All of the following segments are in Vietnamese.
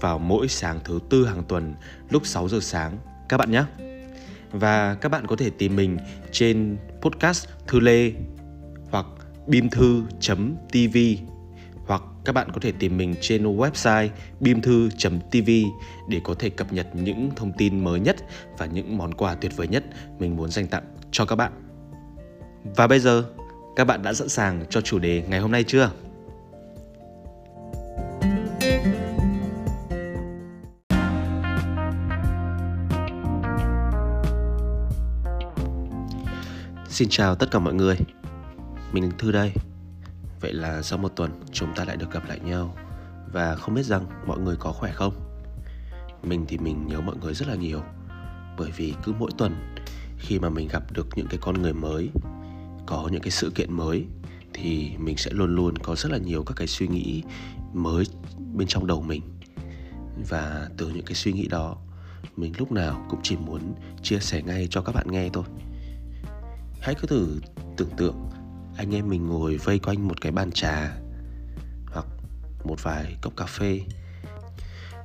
vào mỗi sáng thứ tư hàng tuần lúc 6 giờ sáng các bạn nhé. Và các bạn có thể tìm mình trên podcast Thư Lê hoặc bimthu.tv hoặc các bạn có thể tìm mình trên website bimthu.tv để có thể cập nhật những thông tin mới nhất và những món quà tuyệt vời nhất mình muốn dành tặng cho các bạn. Và bây giờ, các bạn đã sẵn sàng cho chủ đề ngày hôm nay chưa? Xin chào tất cả mọi người. Mình Thư đây. Vậy là sau một tuần, chúng ta lại được gặp lại nhau. Và không biết rằng mọi người có khỏe không? Mình thì mình nhớ mọi người rất là nhiều. Bởi vì cứ mỗi tuần, Khi mà mình gặp được những cái con người mới, Có những cái sự kiện mới, Thì mình sẽ luôn luôn có rất là nhiều các cái suy nghĩ mới bên trong đầu mình. Và từ những cái suy nghĩ đó, Mình lúc nào cũng chỉ muốn chia sẻ ngay cho các bạn nghe thôi hãy cứ thử tưởng tượng anh em mình ngồi vây quanh một cái bàn trà hoặc một vài cốc cà phê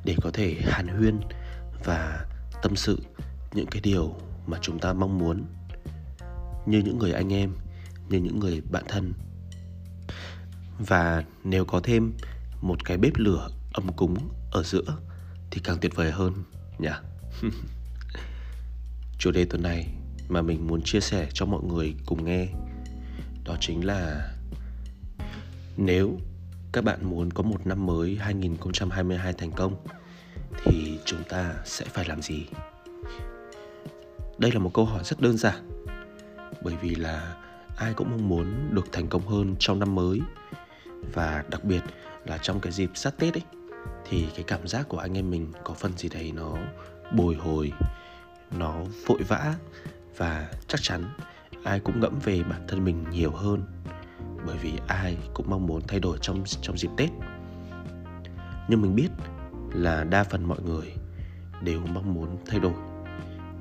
để có thể hàn huyên và tâm sự những cái điều mà chúng ta mong muốn như những người anh em, như những người bạn thân. Và nếu có thêm một cái bếp lửa ấm cúng ở giữa thì càng tuyệt vời hơn nhỉ? Chủ đề tuần này mà mình muốn chia sẻ cho mọi người cùng nghe đó chính là nếu các bạn muốn có một năm mới 2022 thành công, thì chúng ta sẽ phải làm gì? Đây là một câu hỏi rất đơn giản, bởi vì là ai cũng mong muốn được thành công hơn trong năm mới và đặc biệt là trong cái dịp sát Tết ấy, thì cái cảm giác của anh em mình có phần gì đấy nó bồi hồi, nó vội vã và chắc chắn ai cũng ngẫm về bản thân mình nhiều hơn bởi vì ai cũng mong muốn thay đổi trong trong dịp Tết. Nhưng mình biết là đa phần mọi người đều mong muốn thay đổi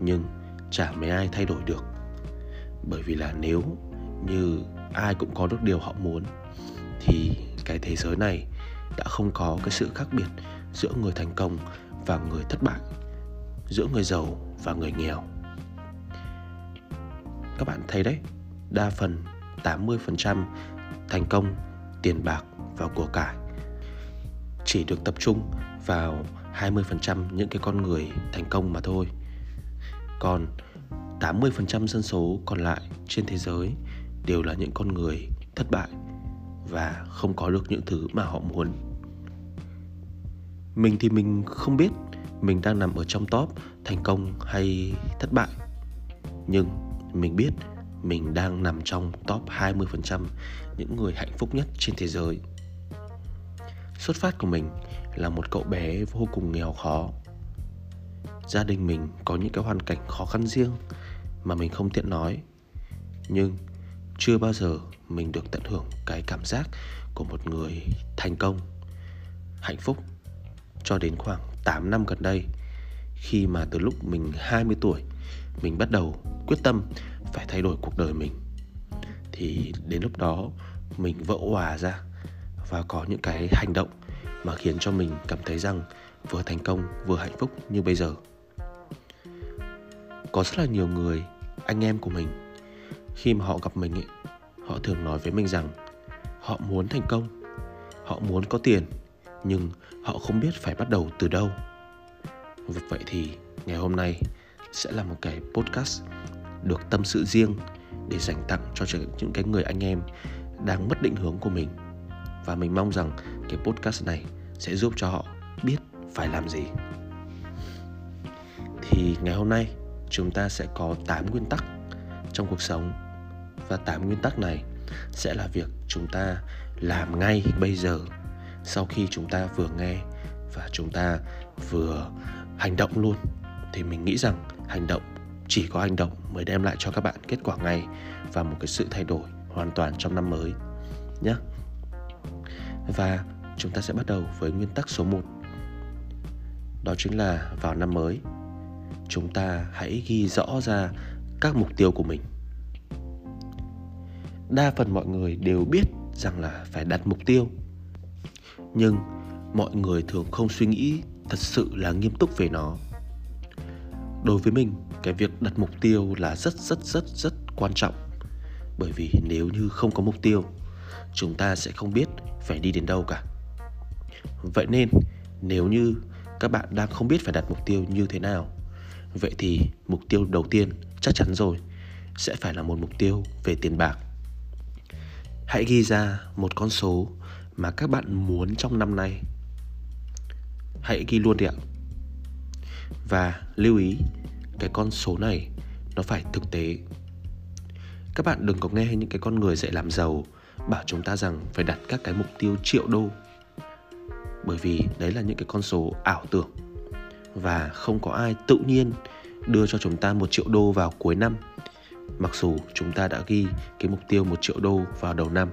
nhưng chả mấy ai thay đổi được. Bởi vì là nếu như ai cũng có được điều họ muốn thì cái thế giới này đã không có cái sự khác biệt giữa người thành công và người thất bại, giữa người giàu và người nghèo các bạn thấy đấy, đa phần 80% thành công, tiền bạc và của cải chỉ được tập trung vào 20% những cái con người thành công mà thôi. Còn 80% dân số còn lại trên thế giới đều là những con người thất bại và không có được những thứ mà họ muốn. Mình thì mình không biết mình đang nằm ở trong top thành công hay thất bại. Nhưng mình biết mình đang nằm trong top 20% những người hạnh phúc nhất trên thế giới. Xuất phát của mình là một cậu bé vô cùng nghèo khó. Gia đình mình có những cái hoàn cảnh khó khăn riêng mà mình không tiện nói. Nhưng chưa bao giờ mình được tận hưởng cái cảm giác của một người thành công, hạnh phúc cho đến khoảng 8 năm gần đây khi mà từ lúc mình 20 tuổi mình bắt đầu quyết tâm phải thay đổi cuộc đời mình, thì đến lúc đó mình vỡ hòa ra và có những cái hành động mà khiến cho mình cảm thấy rằng vừa thành công, vừa hạnh phúc như bây giờ. Có rất là nhiều người, anh em của mình, khi mà họ gặp mình ấy, họ thường nói với mình rằng họ muốn thành công, họ muốn có tiền, nhưng họ không biết phải bắt đầu từ đâu. Vậy thì ngày hôm nay sẽ là một cái podcast được tâm sự riêng để dành tặng cho những cái người anh em đang mất định hướng của mình. Và mình mong rằng cái podcast này sẽ giúp cho họ biết phải làm gì. Thì ngày hôm nay, chúng ta sẽ có 8 nguyên tắc trong cuộc sống. Và 8 nguyên tắc này sẽ là việc chúng ta làm ngay bây giờ, sau khi chúng ta vừa nghe và chúng ta vừa hành động luôn. Thì mình nghĩ rằng hành động chỉ có hành động mới đem lại cho các bạn kết quả ngay và một cái sự thay đổi hoàn toàn trong năm mới nhé. Và chúng ta sẽ bắt đầu với nguyên tắc số 1. Đó chính là vào năm mới, chúng ta hãy ghi rõ ra các mục tiêu của mình. Đa phần mọi người đều biết rằng là phải đặt mục tiêu. Nhưng mọi người thường không suy nghĩ thật sự là nghiêm túc về nó. Đối với mình, cái việc đặt mục tiêu là rất rất rất rất quan trọng. Bởi vì nếu như không có mục tiêu, chúng ta sẽ không biết phải đi đến đâu cả. Vậy nên, nếu như các bạn đang không biết phải đặt mục tiêu như thế nào, vậy thì mục tiêu đầu tiên chắc chắn rồi sẽ phải là một mục tiêu về tiền bạc. Hãy ghi ra một con số mà các bạn muốn trong năm nay. Hãy ghi luôn đi ạ. Và lưu ý, cái con số này nó phải thực tế. Các bạn đừng có nghe những cái con người dạy làm giàu, bảo chúng ta rằng phải đặt các cái mục tiêu triệu đô. Bởi vì đấy là những cái con số ảo tưởng và không có ai tự nhiên đưa cho chúng ta một triệu đô vào cuối năm, mặc dù chúng ta đã ghi cái mục tiêu một triệu đô vào đầu năm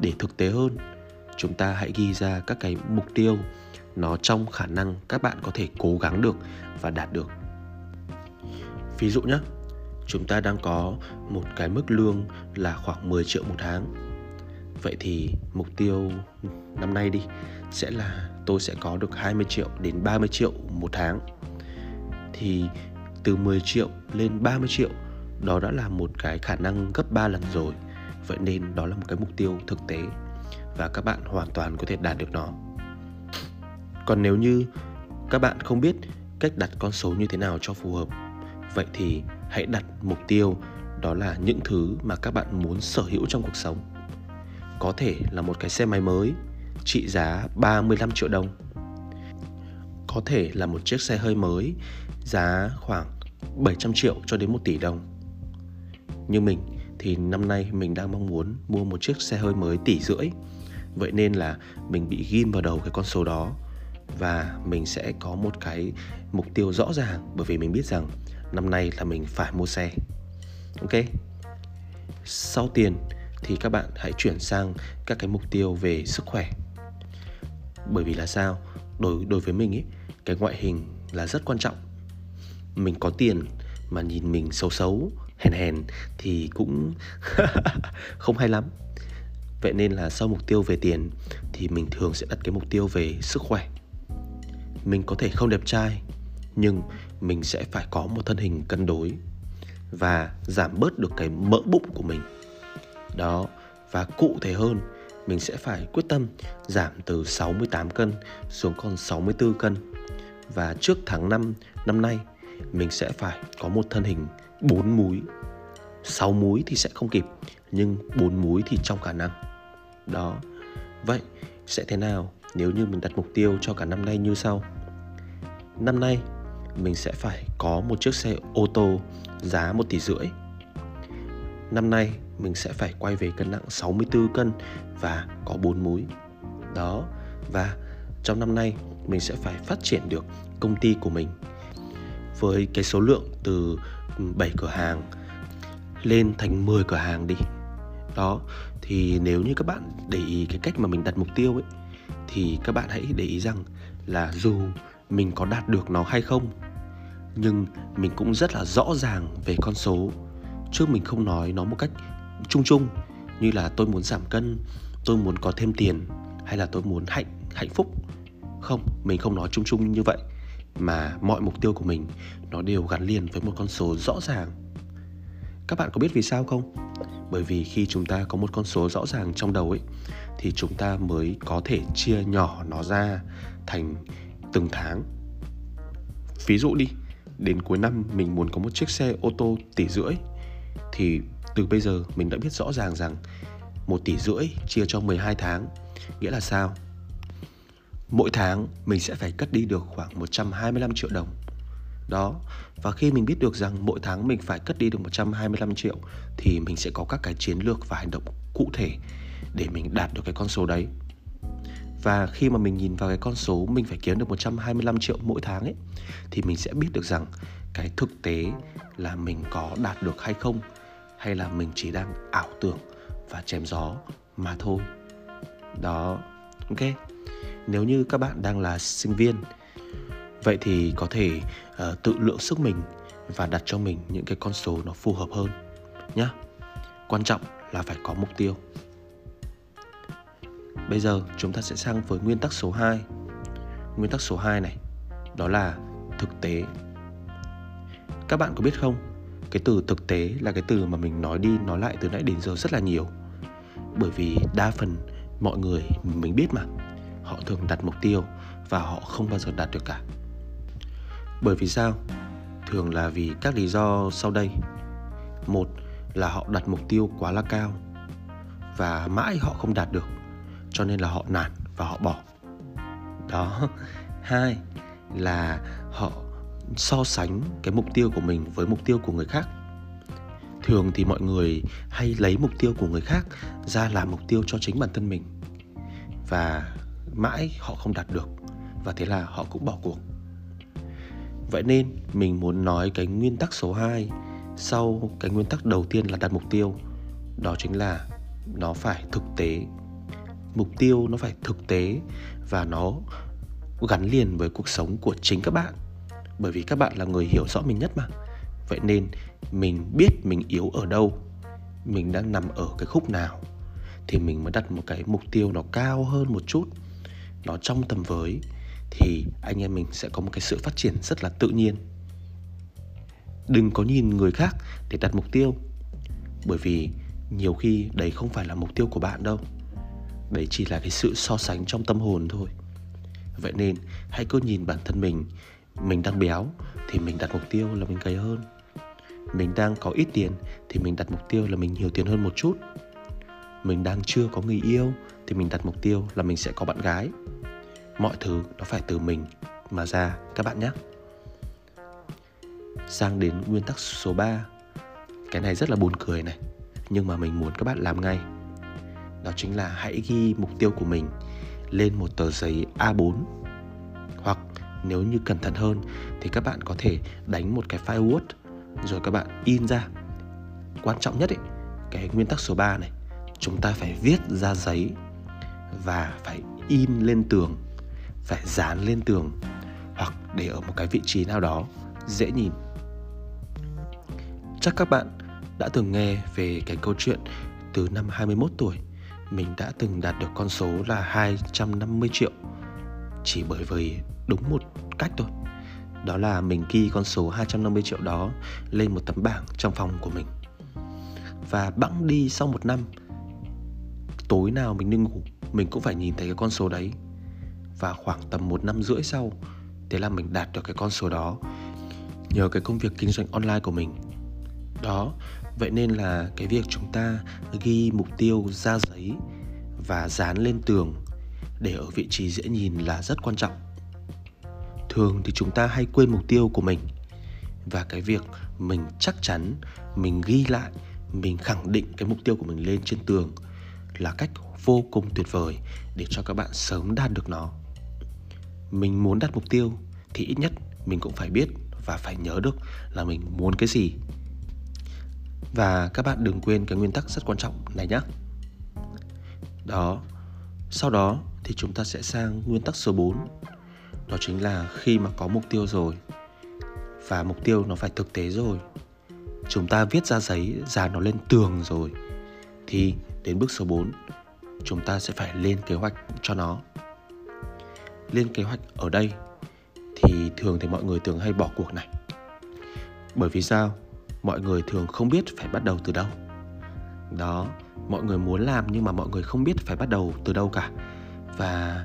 để thực tế hơn, chúng ta hãy ghi ra các cái mục tiêu nó trong khả năng các bạn có thể cố gắng được và đạt được. Ví dụ nhé chúng ta đang có một cái mức lương là khoảng 10 triệu một tháng. Vậy thì mục tiêu năm nay đi sẽ là tôi sẽ có được 20 triệu đến 30 triệu một tháng. Thì từ 10 triệu lên 30 triệu, đó đã là một cái khả năng gấp 3 lần rồi. Vậy nên đó là một cái mục tiêu thực tế và các bạn hoàn toàn có thể đạt được nó còn nếu như các bạn không biết cách đặt con số như thế nào cho phù hợp, vậy thì hãy đặt mục tiêu đó là những thứ mà các bạn muốn sở hữu trong cuộc sống có thể là một cái xe máy mới, trị giá 35 triệu đồng có thể là một chiếc xe hơi mới, giá khoảng 700 triệu cho đến 1 tỷ đồng. Như mình thì năm nay mình đang mong muốn mua một chiếc xe hơi mới tỷ rưỡi. Vậy nên là mình bị ghim vào đầu cái con số đó và mình sẽ có một cái mục tiêu rõ ràng bởi vì mình biết rằng năm nay là mình phải mua xe. Ok. Sau tiền thì các bạn hãy chuyển sang các cái mục tiêu về sức khỏe. Bởi vì là sao? Đối đối với mình ấy, cái ngoại hình là rất quan trọng mình có tiền mà nhìn mình xấu xấu hèn hèn thì cũng không hay lắm vậy nên là sau mục tiêu về tiền thì mình thường sẽ đặt cái mục tiêu về sức khỏe mình có thể không đẹp trai, nhưng mình sẽ phải có một thân hình cân đối và giảm bớt được cái mỡ bụng của mình. Đó, và cụ thể hơn, mình sẽ phải quyết tâm giảm từ 68 cân xuống còn 64 cân. Và trước tháng 5 năm nay, mình sẽ phải có một thân hình 4 múi. 6 múi thì sẽ không kịp, nhưng 4 múi thì trong khả năng. Đó, vậy sẽ thế nào? Nếu như mình đặt mục tiêu cho cả năm nay như sau. Năm nay, mình sẽ phải có một chiếc xe ô tô giá 1 tỷ rưỡi. Năm nay, mình sẽ phải quay về cân nặng 64 cân và có 4 múi. Đó, và trong năm nay, mình sẽ phải phát triển được công ty của mình với cái số lượng từ ừ, 7 cửa hàng lên thành 10 cửa hàng đi. Đó, thì nếu như các bạn để ý cái cách mà mình đặt mục tiêu ấy thì các bạn hãy để ý rằng là dù mình có đạt được nó hay không, nhưng mình cũng rất là rõ ràng về con số. Chứ mình không nói nó một cách chung chung, như là tôi muốn giảm cân, tôi muốn có thêm tiền, hay là tôi muốn hạnh hạnh phúc. Không, mình không nói chung chung như vậy, mà mọi mục tiêu của mình nó đều gắn liền với một con số rõ ràng. Các bạn có biết vì sao không? Bởi vì khi chúng ta có một con số rõ ràng trong đầu ấy thì chúng ta mới có thể chia nhỏ nó ra thành từng tháng ví dụ đi đến cuối năm mình muốn có một chiếc xe ô tô tỷ rưỡi thì từ bây giờ mình đã biết rõ ràng rằng một tỷ rưỡi chia cho 12 tháng nghĩa là sao mỗi tháng mình sẽ phải cất đi được khoảng 125 triệu đồng. Đó, và khi mình biết được rằng mỗi tháng mình phải cất đi được 125 triệu thì mình sẽ có các cái chiến lược và hành động cụ thể để mình đạt được cái con số đấy. và khi mà mình nhìn vào cái con số mình phải kiếm được 125 triệu mỗi tháng ấy thì mình sẽ biết được rằng cái thực tế là mình có đạt được hay không hay là mình chỉ đang ảo tưởng và chém gió mà thôi. Đó, ok. Nếu như các bạn đang là sinh viên vậy thì có thể uh, tự lượng sức mình và đặt cho mình những cái con số nó phù hợp hơn nhé. Quan trọng là phải có mục tiêu. Bây giờ chúng ta sẽ sang với nguyên tắc số 2. Nguyên tắc số 2 này đó là thực tế. Các bạn có biết không? Cái từ thực tế là cái từ mà mình nói đi nói lại từ nãy đến giờ rất là nhiều. Bởi vì đa phần mọi người mình biết mà, họ thường đặt mục tiêu và họ không bao giờ đạt được cả. Bởi vì sao? Thường là vì các lý do sau đây. Một là họ đặt mục tiêu quá là cao và mãi họ không đạt được cho nên là họ nản và họ bỏ. Đó, hai là họ so sánh cái mục tiêu của mình với mục tiêu của người khác. Thường thì mọi người hay lấy mục tiêu của người khác ra làm mục tiêu cho chính bản thân mình và mãi họ không đạt được và thế là họ cũng bỏ cuộc. Vậy nên mình muốn nói cái nguyên tắc số 2 sau cái nguyên tắc đầu tiên là đặt mục tiêu, đó chính là nó phải thực tế mục tiêu nó phải thực tế và nó gắn liền với cuộc sống của chính các bạn. Bởi vì các bạn là người hiểu rõ mình nhất mà. Vậy nên mình biết mình yếu ở đâu, mình đang nằm ở cái khúc nào, thì mình mới đặt một cái mục tiêu nó cao hơn một chút, nó trong tầm với, thì anh em mình sẽ có một cái sự phát triển rất là tự nhiên. Đừng có nhìn người khác để đặt mục tiêu, bởi vì nhiều khi đấy không phải là mục tiêu của bạn đâu đấy chỉ là cái sự so sánh trong tâm hồn thôi. Vậy nên, hãy cứ nhìn bản thân mình. Mình đang béo thì mình đặt mục tiêu là mình gầy hơn. Mình đang có ít tiền thì mình đặt mục tiêu là mình nhiều tiền hơn một chút. Mình đang chưa có người yêu thì mình đặt mục tiêu là mình sẽ có bạn gái. Mọi thứ nó phải từ mình mà ra, các bạn nhé. Sang đến nguyên tắc số 3 cái này rất là buồn cười này. Nhưng mà mình muốn các bạn làm ngay đó chính là hãy ghi mục tiêu của mình lên một tờ giấy A4 hoặc nếu như cẩn thận hơn thì các bạn có thể đánh một cái file Word rồi các bạn in ra. Quan trọng nhất ấy, cái nguyên tắc số 3 này, chúng ta phải viết ra giấy và phải in lên tường, phải dán lên tường hoặc để ở một cái vị trí nào đó dễ nhìn. Chắc các bạn đã từng nghe về cái câu chuyện từ năm 21 tuổi mình đã từng đạt được con số là 250 triệu, chỉ bởi vì đúng một cách thôi. Đó là mình ghi con số 250 triệu đó lên một tấm bảng trong phòng của mình. Và bẵng đi sau một năm, tối nào mình đi ngủ, mình cũng phải nhìn thấy cái con số đấy. Và khoảng tầm một năm rưỡi sau, thế là mình đạt được cái con số đó. Nhờ cái công việc kinh doanh online của mình. Đó vậy nên là cái việc chúng ta ghi mục tiêu, ra giấy và dán lên tường để ở vị trí dễ nhìn là rất quan trọng. Thường thì chúng ta hay quên mục tiêu của mình và cái việc mình chắc chắn, mình ghi lại, mình khẳng định cái mục tiêu của mình lên trên tường là cách vô cùng tuyệt vời để cho các bạn sớm đạt được nó. Mình muốn đặt mục tiêu thì ít nhất mình cũng phải biết và phải nhớ được là mình muốn cái gì và các bạn đừng quên cái nguyên tắc rất quan trọng này nhé. Đó. Sau đó thì chúng ta sẽ sang nguyên tắc số 4. Đó chính là khi mà có mục tiêu rồi và mục tiêu nó phải thực tế rồi. Chúng ta viết ra giấy, dán nó lên tường rồi thì đến bước số 4 chúng ta sẽ phải lên kế hoạch cho nó. Lên kế hoạch ở đây thì thường thì mọi người thường hay bỏ cuộc này. Bởi vì sao? Mọi người thường không biết phải bắt đầu từ đâu. Đó mọi người muốn làm nhưng mà mọi người không biết phải bắt đầu từ đâu cả. Và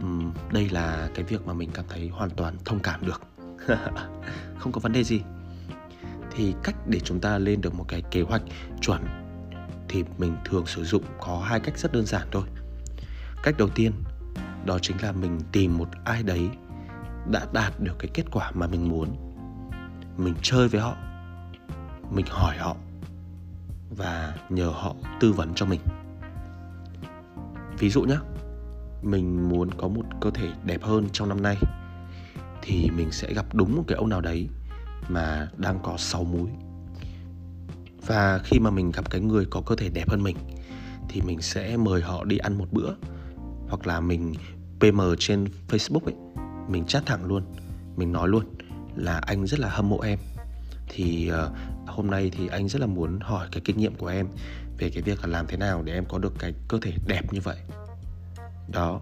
um, đây là cái việc mà mình cảm thấy hoàn toàn thông cảm được. Không có vấn đề gì. Thì cách để chúng ta lên được một cái kế hoạch chuẩn thì mình thường sử dụng có hai cách rất đơn giản thôi. Cách đầu tiên đó chính là mình tìm một ai đấy đã đạt được cái kết quả mà mình muốn. Mình chơi với họ mình hỏi họ và nhờ họ tư vấn cho mình. Ví dụ nhé mình muốn có một cơ thể đẹp hơn trong năm nay thì mình sẽ gặp đúng một cái ông nào đấy mà đang có 6 múi. Và khi mà mình gặp cái người có cơ thể đẹp hơn mình thì mình sẽ mời họ đi ăn một bữa hoặc là mình PM trên Facebook ấy, mình chat thẳng luôn, mình nói luôn là anh rất là hâm mộ em. Thì ờ, hôm nay thì anh rất là muốn hỏi cái kinh nghiệm của em về cái việc là làm thế nào để em có được cái cơ thể đẹp như vậy. Đó.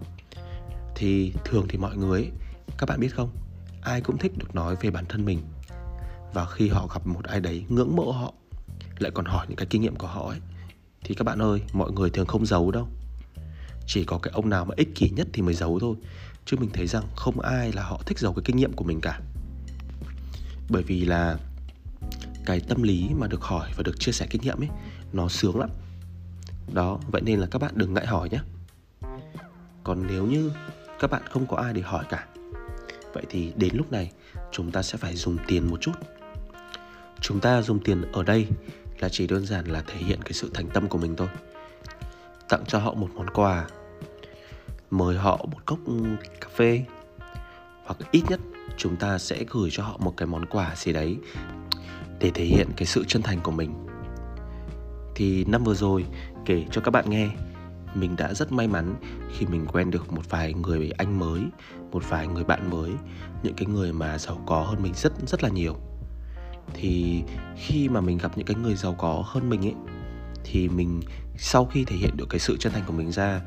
Thì thường thì mọi người ấy, các bạn biết không? Ai cũng thích được nói về bản thân mình. Và khi họ gặp một ai đấy ngưỡng mộ họ lại còn hỏi những cái kinh nghiệm của họ ấy thì các bạn ơi mọi người thường không giấu đâu. Chỉ có cái ông nào mà ích kỷ nhất thì mới giấu thôi. Chứ mình thấy rằng không ai là họ thích giấu cái kinh nghiệm của mình cả. Bởi vì là cái tâm lý mà được hỏi và được chia sẻ kinh nghiệm ấy, nó sướng lắm. Đó, vậy nên là các bạn đừng ngại hỏi nhé. Còn nếu như các bạn không có ai để hỏi cả, vậy thì đến lúc này chúng ta sẽ phải dùng tiền một chút. Chúng ta dùng tiền ở đây là chỉ đơn giản là thể hiện cái sự thành tâm của mình thôi. Tặng cho họ một món quà, mời họ một cốc ừ, cà phê, hoặc ít nhất chúng ta sẽ gửi cho họ một cái món quà gì đấy để thể hiện cái sự chân thành của mình. Thì năm vừa rồi, kể cho các bạn nghe, mình đã rất may mắn khi mình quen được một vài người anh mới, một vài người bạn mới, những cái người mà giàu có hơn mình rất rất là nhiều. Thì khi mà mình gặp những cái người giàu có hơn mình ấy, thì mình sau khi thể hiện được cái sự chân thành của mình ra,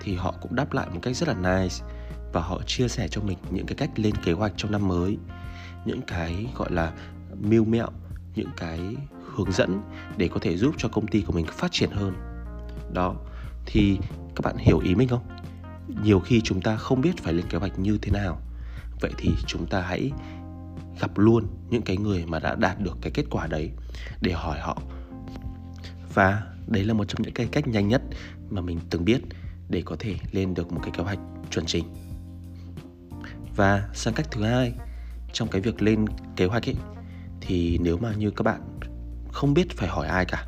thì họ cũng đáp lại một cách rất là nice và họ chia sẻ cho mình những cái cách lên kế hoạch trong năm mới, những cái gọi là mưu mẹo những cái hướng dẫn để có thể giúp cho công ty của mình phát triển hơn. Đó, thì các bạn hiểu ý mình không? Nhiều khi chúng ta không biết phải lên kế hoạch như thế nào. Vậy thì chúng ta hãy gặp luôn những cái người mà đã đạt được cái kết quả đấy để hỏi họ. Và đấy là một trong những cái cách nhanh nhất mà mình từng biết để có thể lên được một cái kế hoạch chuẩn chỉnh. Và sang cách thứ hai, trong cái việc lên kế hoạch ấy thì nếu mà như các bạn không biết phải hỏi ai cả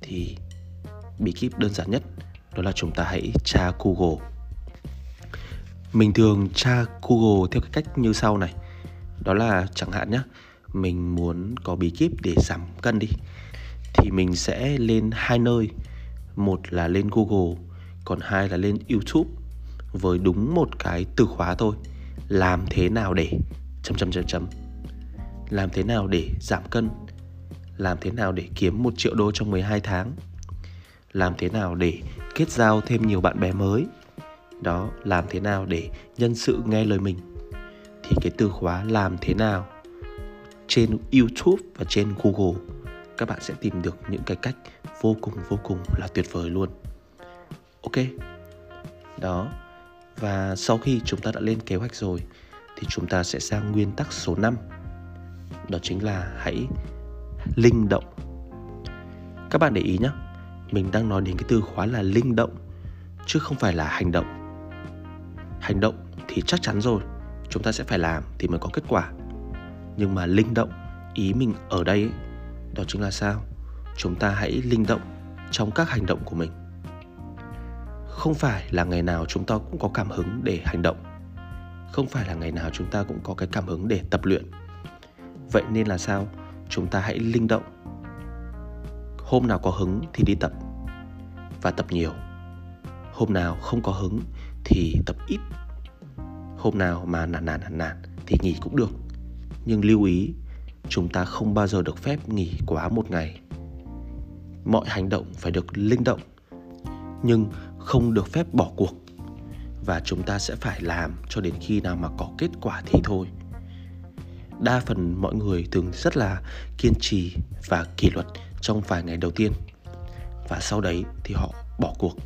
thì bí kíp đơn giản nhất đó là chúng ta hãy tra Google. Mình thường tra Google theo cái cách như sau này. Đó là chẳng hạn nhé, mình muốn có bí kíp để giảm cân đi thì mình sẽ lên hai nơi. Một là lên Google, còn hai là lên YouTube với đúng một cái từ khóa thôi. Làm thế nào để chấm chấm chấm chấm. Làm thế nào để giảm cân? Làm thế nào để kiếm một triệu đô trong 12 tháng? Làm thế nào để kết giao thêm nhiều bạn bè mới? Đó, làm thế nào để nhân sự nghe lời mình? Thì cái từ khóa làm thế nào trên youtube và trên google, các bạn sẽ tìm được những cái cách vô cùng vô cùng là tuyệt vời luôn. Ok. Đó. Và sau khi chúng ta đã lên kế hoạch rồi, thì chúng ta sẽ sang nguyên tắc số 5 đó chính là hãy linh động. Các bạn để ý nhé mình đang nói đến cái từ khóa là linh động chứ không phải là hành động. Hành động thì chắc chắn rồi chúng ta sẽ phải làm thì mới có kết quả. Nhưng mà linh động ý mình ở đây ấy, đó chính là sao? Chúng ta hãy linh động trong các hành động của mình. Không phải là ngày nào chúng ta cũng có cảm hứng để hành động. Không phải là ngày nào chúng ta cũng có cái cảm hứng để tập luyện vậy nên là sao? Chúng ta hãy linh động. Hôm nào có hứng thì đi tập và tập nhiều. Hôm nào không có hứng thì tập ít. Hôm nào mà nản nản nản nản thì nghỉ cũng được. Nhưng lưu ý, chúng ta không bao giờ được phép nghỉ quá một ngày. Mọi hành động phải được linh động, nhưng không được phép bỏ cuộc. Và chúng ta sẽ phải làm cho đến khi nào mà có kết quả thì thôi đa phần mọi người thường rất là kiên trì và kỷ luật trong vài ngày đầu tiên. Và sau đấy thì họ bỏ cuộc.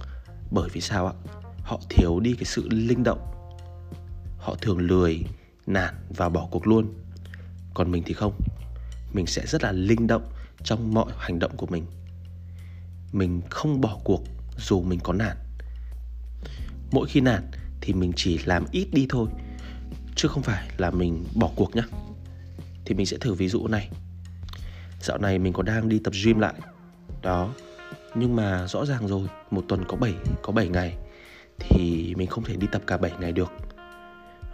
Bởi vì sao ạ? Họ thiếu đi cái sự linh động. Họ thường lười, nản và bỏ cuộc luôn. Còn mình thì không. Mình sẽ rất là linh động trong mọi hành động của mình. Mình không bỏ cuộc dù mình có nản. Mỗi khi nản thì mình chỉ làm ít đi thôi, chứ không phải là mình bỏ cuộc nhé thì mình sẽ thử ví dụ này. Dạo này mình có đang đi tập gym lại. Đó, nhưng mà rõ ràng rồi, một tuần có 7 có 7 ngày thì mình không thể đi tập cả 7 ngày được.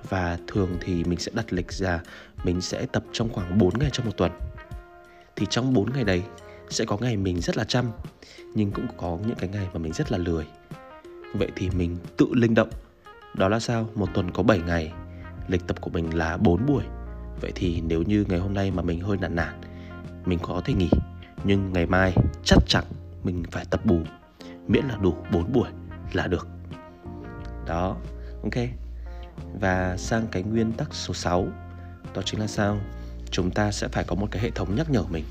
Và thường thì mình sẽ đặt lịch ra, mình sẽ tập trong khoảng 4 ngày trong một tuần. Thì trong 4 ngày đấy, sẽ có ngày mình rất là chăm, nhưng cũng có những cái ngày mà mình rất là lười. Vậy thì mình tự linh động. Đó là sao? Một tuần có 7 ngày, lịch tập của mình là 4 buổi vậy thì nếu như ngày hôm nay mà mình hơi nản nản mình có thể nghỉ nhưng ngày mai chắc chắn mình phải tập bù miễn là đủ 4 buổi là được. Đó ok. Và sang cái nguyên tắc số 6 đó chính là sao? Chúng ta sẽ phải có một cái hệ thống nhắc nhở mình.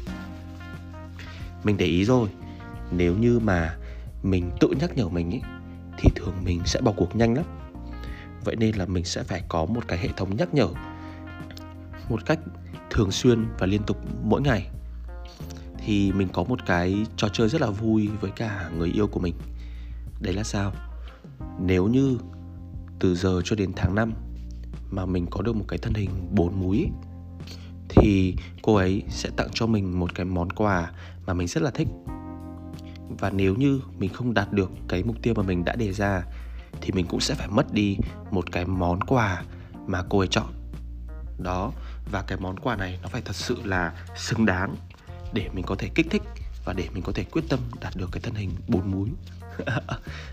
Mình để ý rồi nếu như mà mình tự nhắc nhở mình ý, thì thường mình sẽ bỏ cuộc nhanh lắm. Vậy nên là mình sẽ phải có một cái hệ thống nhắc nhở một cách thường xuyên và liên tục mỗi ngày, thì mình có một cái trò chơi rất là vui với cả người yêu của mình. Đấy là sao? Nếu như từ giờ cho đến tháng 5 mà mình có được một cái thân hình bốn múi, thì cô ấy sẽ tặng cho mình một cái món quà mà mình rất là thích. Và nếu như mình không đạt được cái mục tiêu mà mình đã đề ra, thì mình cũng sẽ phải mất đi một cái món quà mà cô ấy chọn. Đó và cái món quà này nó phải thật sự là xứng đáng để mình có thể kích thích và để mình có thể quyết tâm đạt được cái thân hình bốn múi.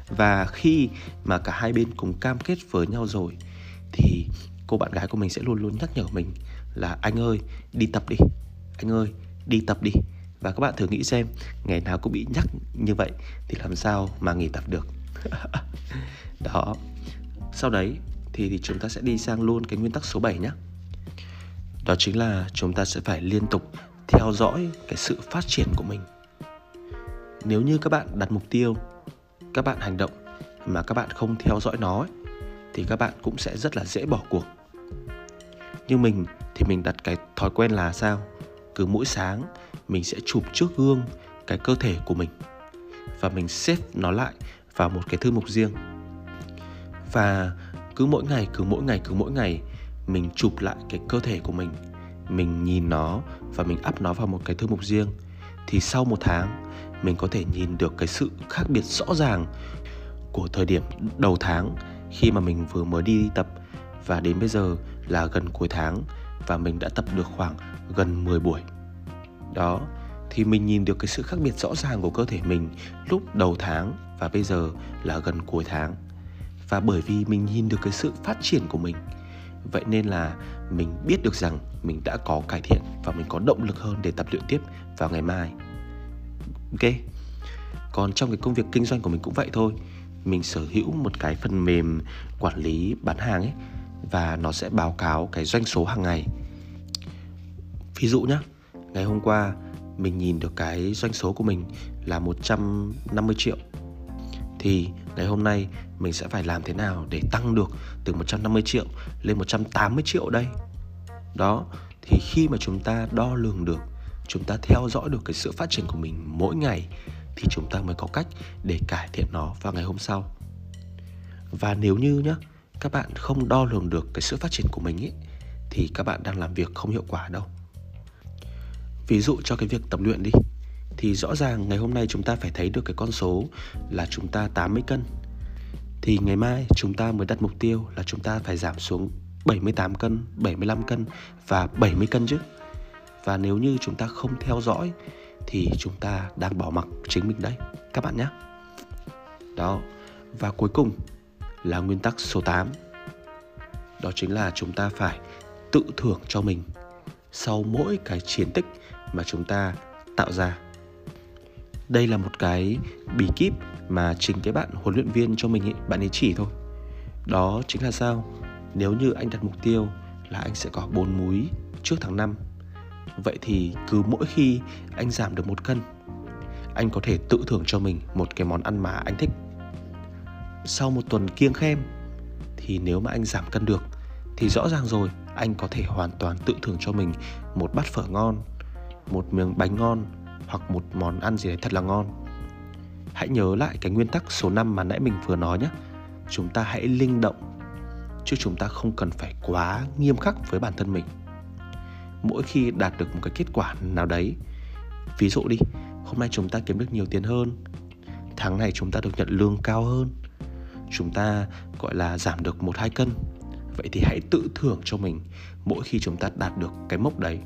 Và khi mà cả hai bên cùng cam kết với nhau rồi thì cô bạn gái của mình sẽ luôn luôn nhắc nhở mình là anh ơi đi tập đi. Anh ơi đi tập đi. Và các bạn thử nghĩ xem ngày nào cũng bị nhắc như vậy thì làm sao mà nghỉ tập được? Đó. Sau đấy thì, thì chúng ta sẽ đi sang luôn cái nguyên tắc số 7 nhé đó chính là chúng ta sẽ phải liên tục theo dõi cái sự phát triển của mình. Nếu như các bạn đặt mục tiêu các bạn hành động mà các bạn không theo dõi nó ấy, thì các bạn cũng sẽ rất là dễ bỏ cuộc. Như mình thì mình đặt cái thói quen là sao? Cứ mỗi sáng mình sẽ chụp trước gương cái cơ thể của mình và mình xếp nó lại vào một cái thư mục riêng. Và cứ mỗi ngày cứ mỗi ngày cứ mỗi ngày mình chụp lại cái cơ thể của mình mình nhìn nó và mình up nó vào một cái thư mục riêng thì sau một tháng mình có thể nhìn được cái sự khác biệt rõ ràng của thời điểm đầu tháng khi mà mình vừa mới đi tập và đến bây giờ là gần cuối tháng và mình đã tập được khoảng gần 10 buổi. Đó, thì mình nhìn được cái sự khác biệt rõ ràng của cơ thể mình lúc đầu tháng và bây giờ là gần cuối tháng. Và bởi vì mình nhìn được cái sự phát triển của mình, vậy nên là mình biết được rằng mình đã có cải thiện và mình có động lực hơn để tập luyện tiếp vào ngày mai. Ok. Còn trong cái công việc kinh doanh của mình cũng vậy thôi. Mình sở hữu một cái phần mềm quản lý bán hàng ấy và nó sẽ báo cáo cái doanh số hàng ngày. Ví dụ nhé, ngày hôm qua mình nhìn được cái doanh số của mình là 150 triệu thì ngày hôm nay mình sẽ phải làm thế nào để tăng được từ 150 triệu lên 180 triệu đây. Đó, thì khi mà chúng ta đo lường được, chúng ta theo dõi được cái sự phát triển của mình mỗi ngày thì chúng ta mới có cách để cải thiện nó vào ngày hôm sau. Và nếu như nhá, các bạn không đo lường được cái sự phát triển của mình ấy thì các bạn đang làm việc không hiệu quả đâu. Ví dụ cho cái việc tập luyện đi thì rõ ràng ngày hôm nay chúng ta phải thấy được cái con số là chúng ta 80 cân. Thì ngày mai chúng ta mới đặt mục tiêu là chúng ta phải giảm xuống 78 cân, 75 cân và 70 cân chứ. Và nếu như chúng ta không theo dõi thì chúng ta đang bỏ mặc chính mình đấy các bạn nhé. Đó. Và cuối cùng là nguyên tắc số 8. Đó chính là chúng ta phải tự thưởng cho mình sau mỗi cái chiến tích mà chúng ta tạo ra. Đây là một cái bí kíp mà chính cái bạn huấn luyện viên cho mình ấy, bạn ấy chỉ thôi. Đó chính là sao? Nếu như anh đặt mục tiêu là anh sẽ có 4 múi trước tháng 5 Vậy thì cứ mỗi khi anh giảm được một cân Anh có thể tự thưởng cho mình một cái món ăn mà anh thích Sau một tuần kiêng khem Thì nếu mà anh giảm cân được Thì rõ ràng rồi anh có thể hoàn toàn tự thưởng cho mình một bát phở ngon Một miếng bánh ngon hoặc một món ăn gì đấy thật là ngon. Hãy nhớ lại cái nguyên tắc số 5 mà nãy mình vừa nói nhé. Chúng ta hãy linh động, Chứ chúng ta không cần phải quá nghiêm khắc với bản thân mình. Mỗi khi đạt được một cái kết quả nào đấy, ví dụ đi, hôm nay chúng ta kiếm được nhiều tiền hơn, tháng này chúng ta được nhận lương cao hơn, chúng ta, gọi là, giảm được một hai cân, vậy thì hãy tự thưởng cho mình mỗi khi chúng ta đạt được cái mốc đấy.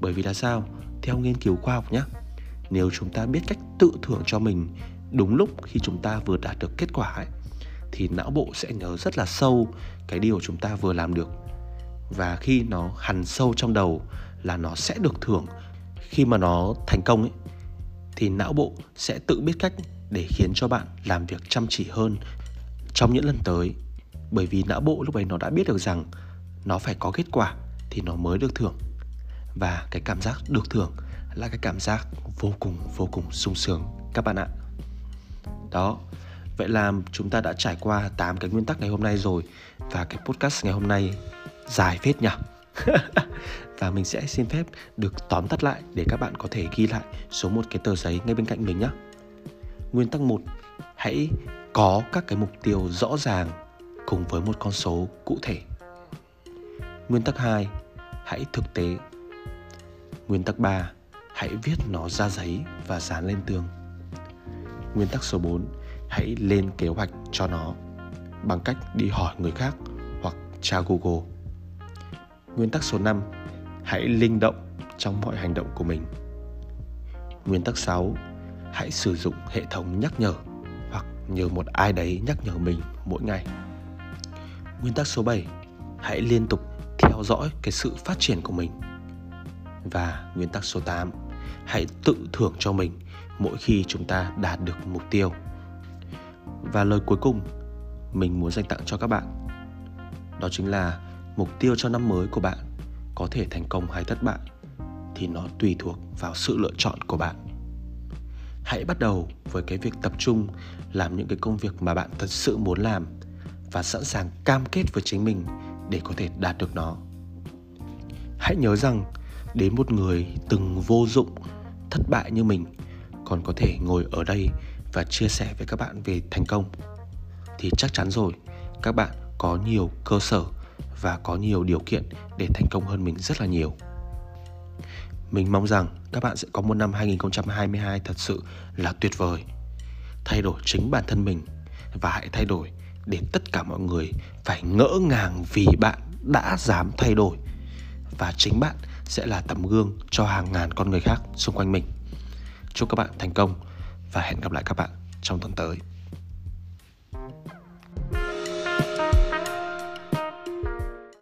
Bởi vì là sao? Theo nghiên cứu khoa học nhé nếu chúng ta biết cách tự thưởng cho mình đúng lúc khi chúng ta vừa đạt được kết quả ấy, thì não bộ sẽ nhớ rất là sâu cái điều chúng ta vừa làm được. Và khi nó hằn sâu trong đầu là nó sẽ được thưởng. Khi mà nó thành công ấy, thì não bộ sẽ tự biết cách để khiến cho bạn làm việc chăm chỉ hơn trong những lần tới. Bởi vì não bộ lúc ấy nó đã biết được rằng nó phải có kết quả thì nó mới được thưởng và cái cảm giác được thưởng là cái cảm giác vô cùng vô cùng sung sướng các bạn ạ đó vậy là chúng ta đã trải qua 8 cái nguyên tắc ngày hôm nay rồi và cái podcast ngày hôm nay dài phết nhỉ và mình sẽ xin phép được tóm tắt lại để các bạn có thể ghi lại số một cái tờ giấy ngay bên cạnh mình nhé. Nguyên tắc 1, hãy có các cái mục tiêu rõ ràng cùng với một con số cụ thể. Nguyên tắc 2, hãy thực tế. Nguyên tắc 3, hãy viết nó ra giấy và dán lên tường. Nguyên tắc số 4, hãy lên kế hoạch cho nó bằng cách đi hỏi người khác hoặc tra Google. Nguyên tắc số 5, hãy linh động trong mọi hành động của mình. Nguyên tắc 6, hãy sử dụng hệ thống nhắc nhở hoặc nhờ một ai đấy nhắc nhở mình mỗi ngày. Nguyên tắc số 7, hãy liên tục theo dõi cái sự phát triển của mình. Và nguyên tắc số 8, hãy tự thưởng cho mình mỗi khi chúng ta đạt được mục tiêu. Và lời cuối cùng mình muốn dành tặng cho các bạn đó chính là mục tiêu cho năm mới của bạn có thể thành công hay thất bại thì nó tùy thuộc vào sự lựa chọn của bạn. Hãy bắt đầu với cái việc tập trung làm những cái công việc mà bạn thật sự muốn làm và sẵn sàng cam kết với chính mình để có thể đạt được nó. Hãy nhớ rằng đến một người từng vô dụng, thất bại như mình, còn có thể ngồi ở đây và chia sẻ với các bạn về thành công thì chắc chắn rồi, các bạn có nhiều cơ sở và có nhiều điều kiện để thành công hơn mình rất là nhiều. Mình mong rằng các bạn sẽ có một năm 2022 thật sự là tuyệt vời. Thay đổi chính bản thân mình và hãy thay đổi để tất cả mọi người phải ngỡ ngàng vì bạn đã dám thay đổi và chính bạn sẽ là tấm gương cho hàng ngàn con người khác xung quanh mình. Chúc các bạn thành công và hẹn gặp lại các bạn trong tuần tới.